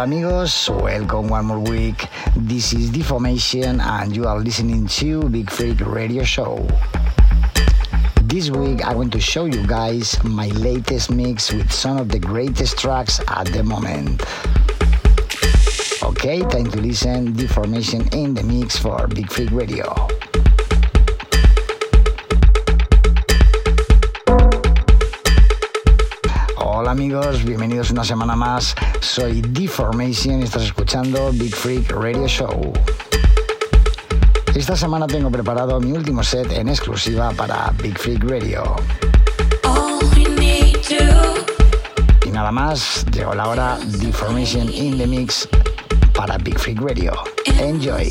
Hola amigos, welcome one more week. This is Deformation and you are listening to Big Freak Radio Show. This week I want to show you guys my latest mix with some of the greatest tracks at the moment. Okay, time to listen Deformation in the mix for Big Freak Radio. Hola amigos, bienvenidos una semana más. Soy Deformation y estás escuchando Big Freak Radio Show. Esta semana tengo preparado mi último set en exclusiva para Big Freak Radio. Y nada más, llegó la hora Deformation in the Mix para Big Freak Radio. Enjoy.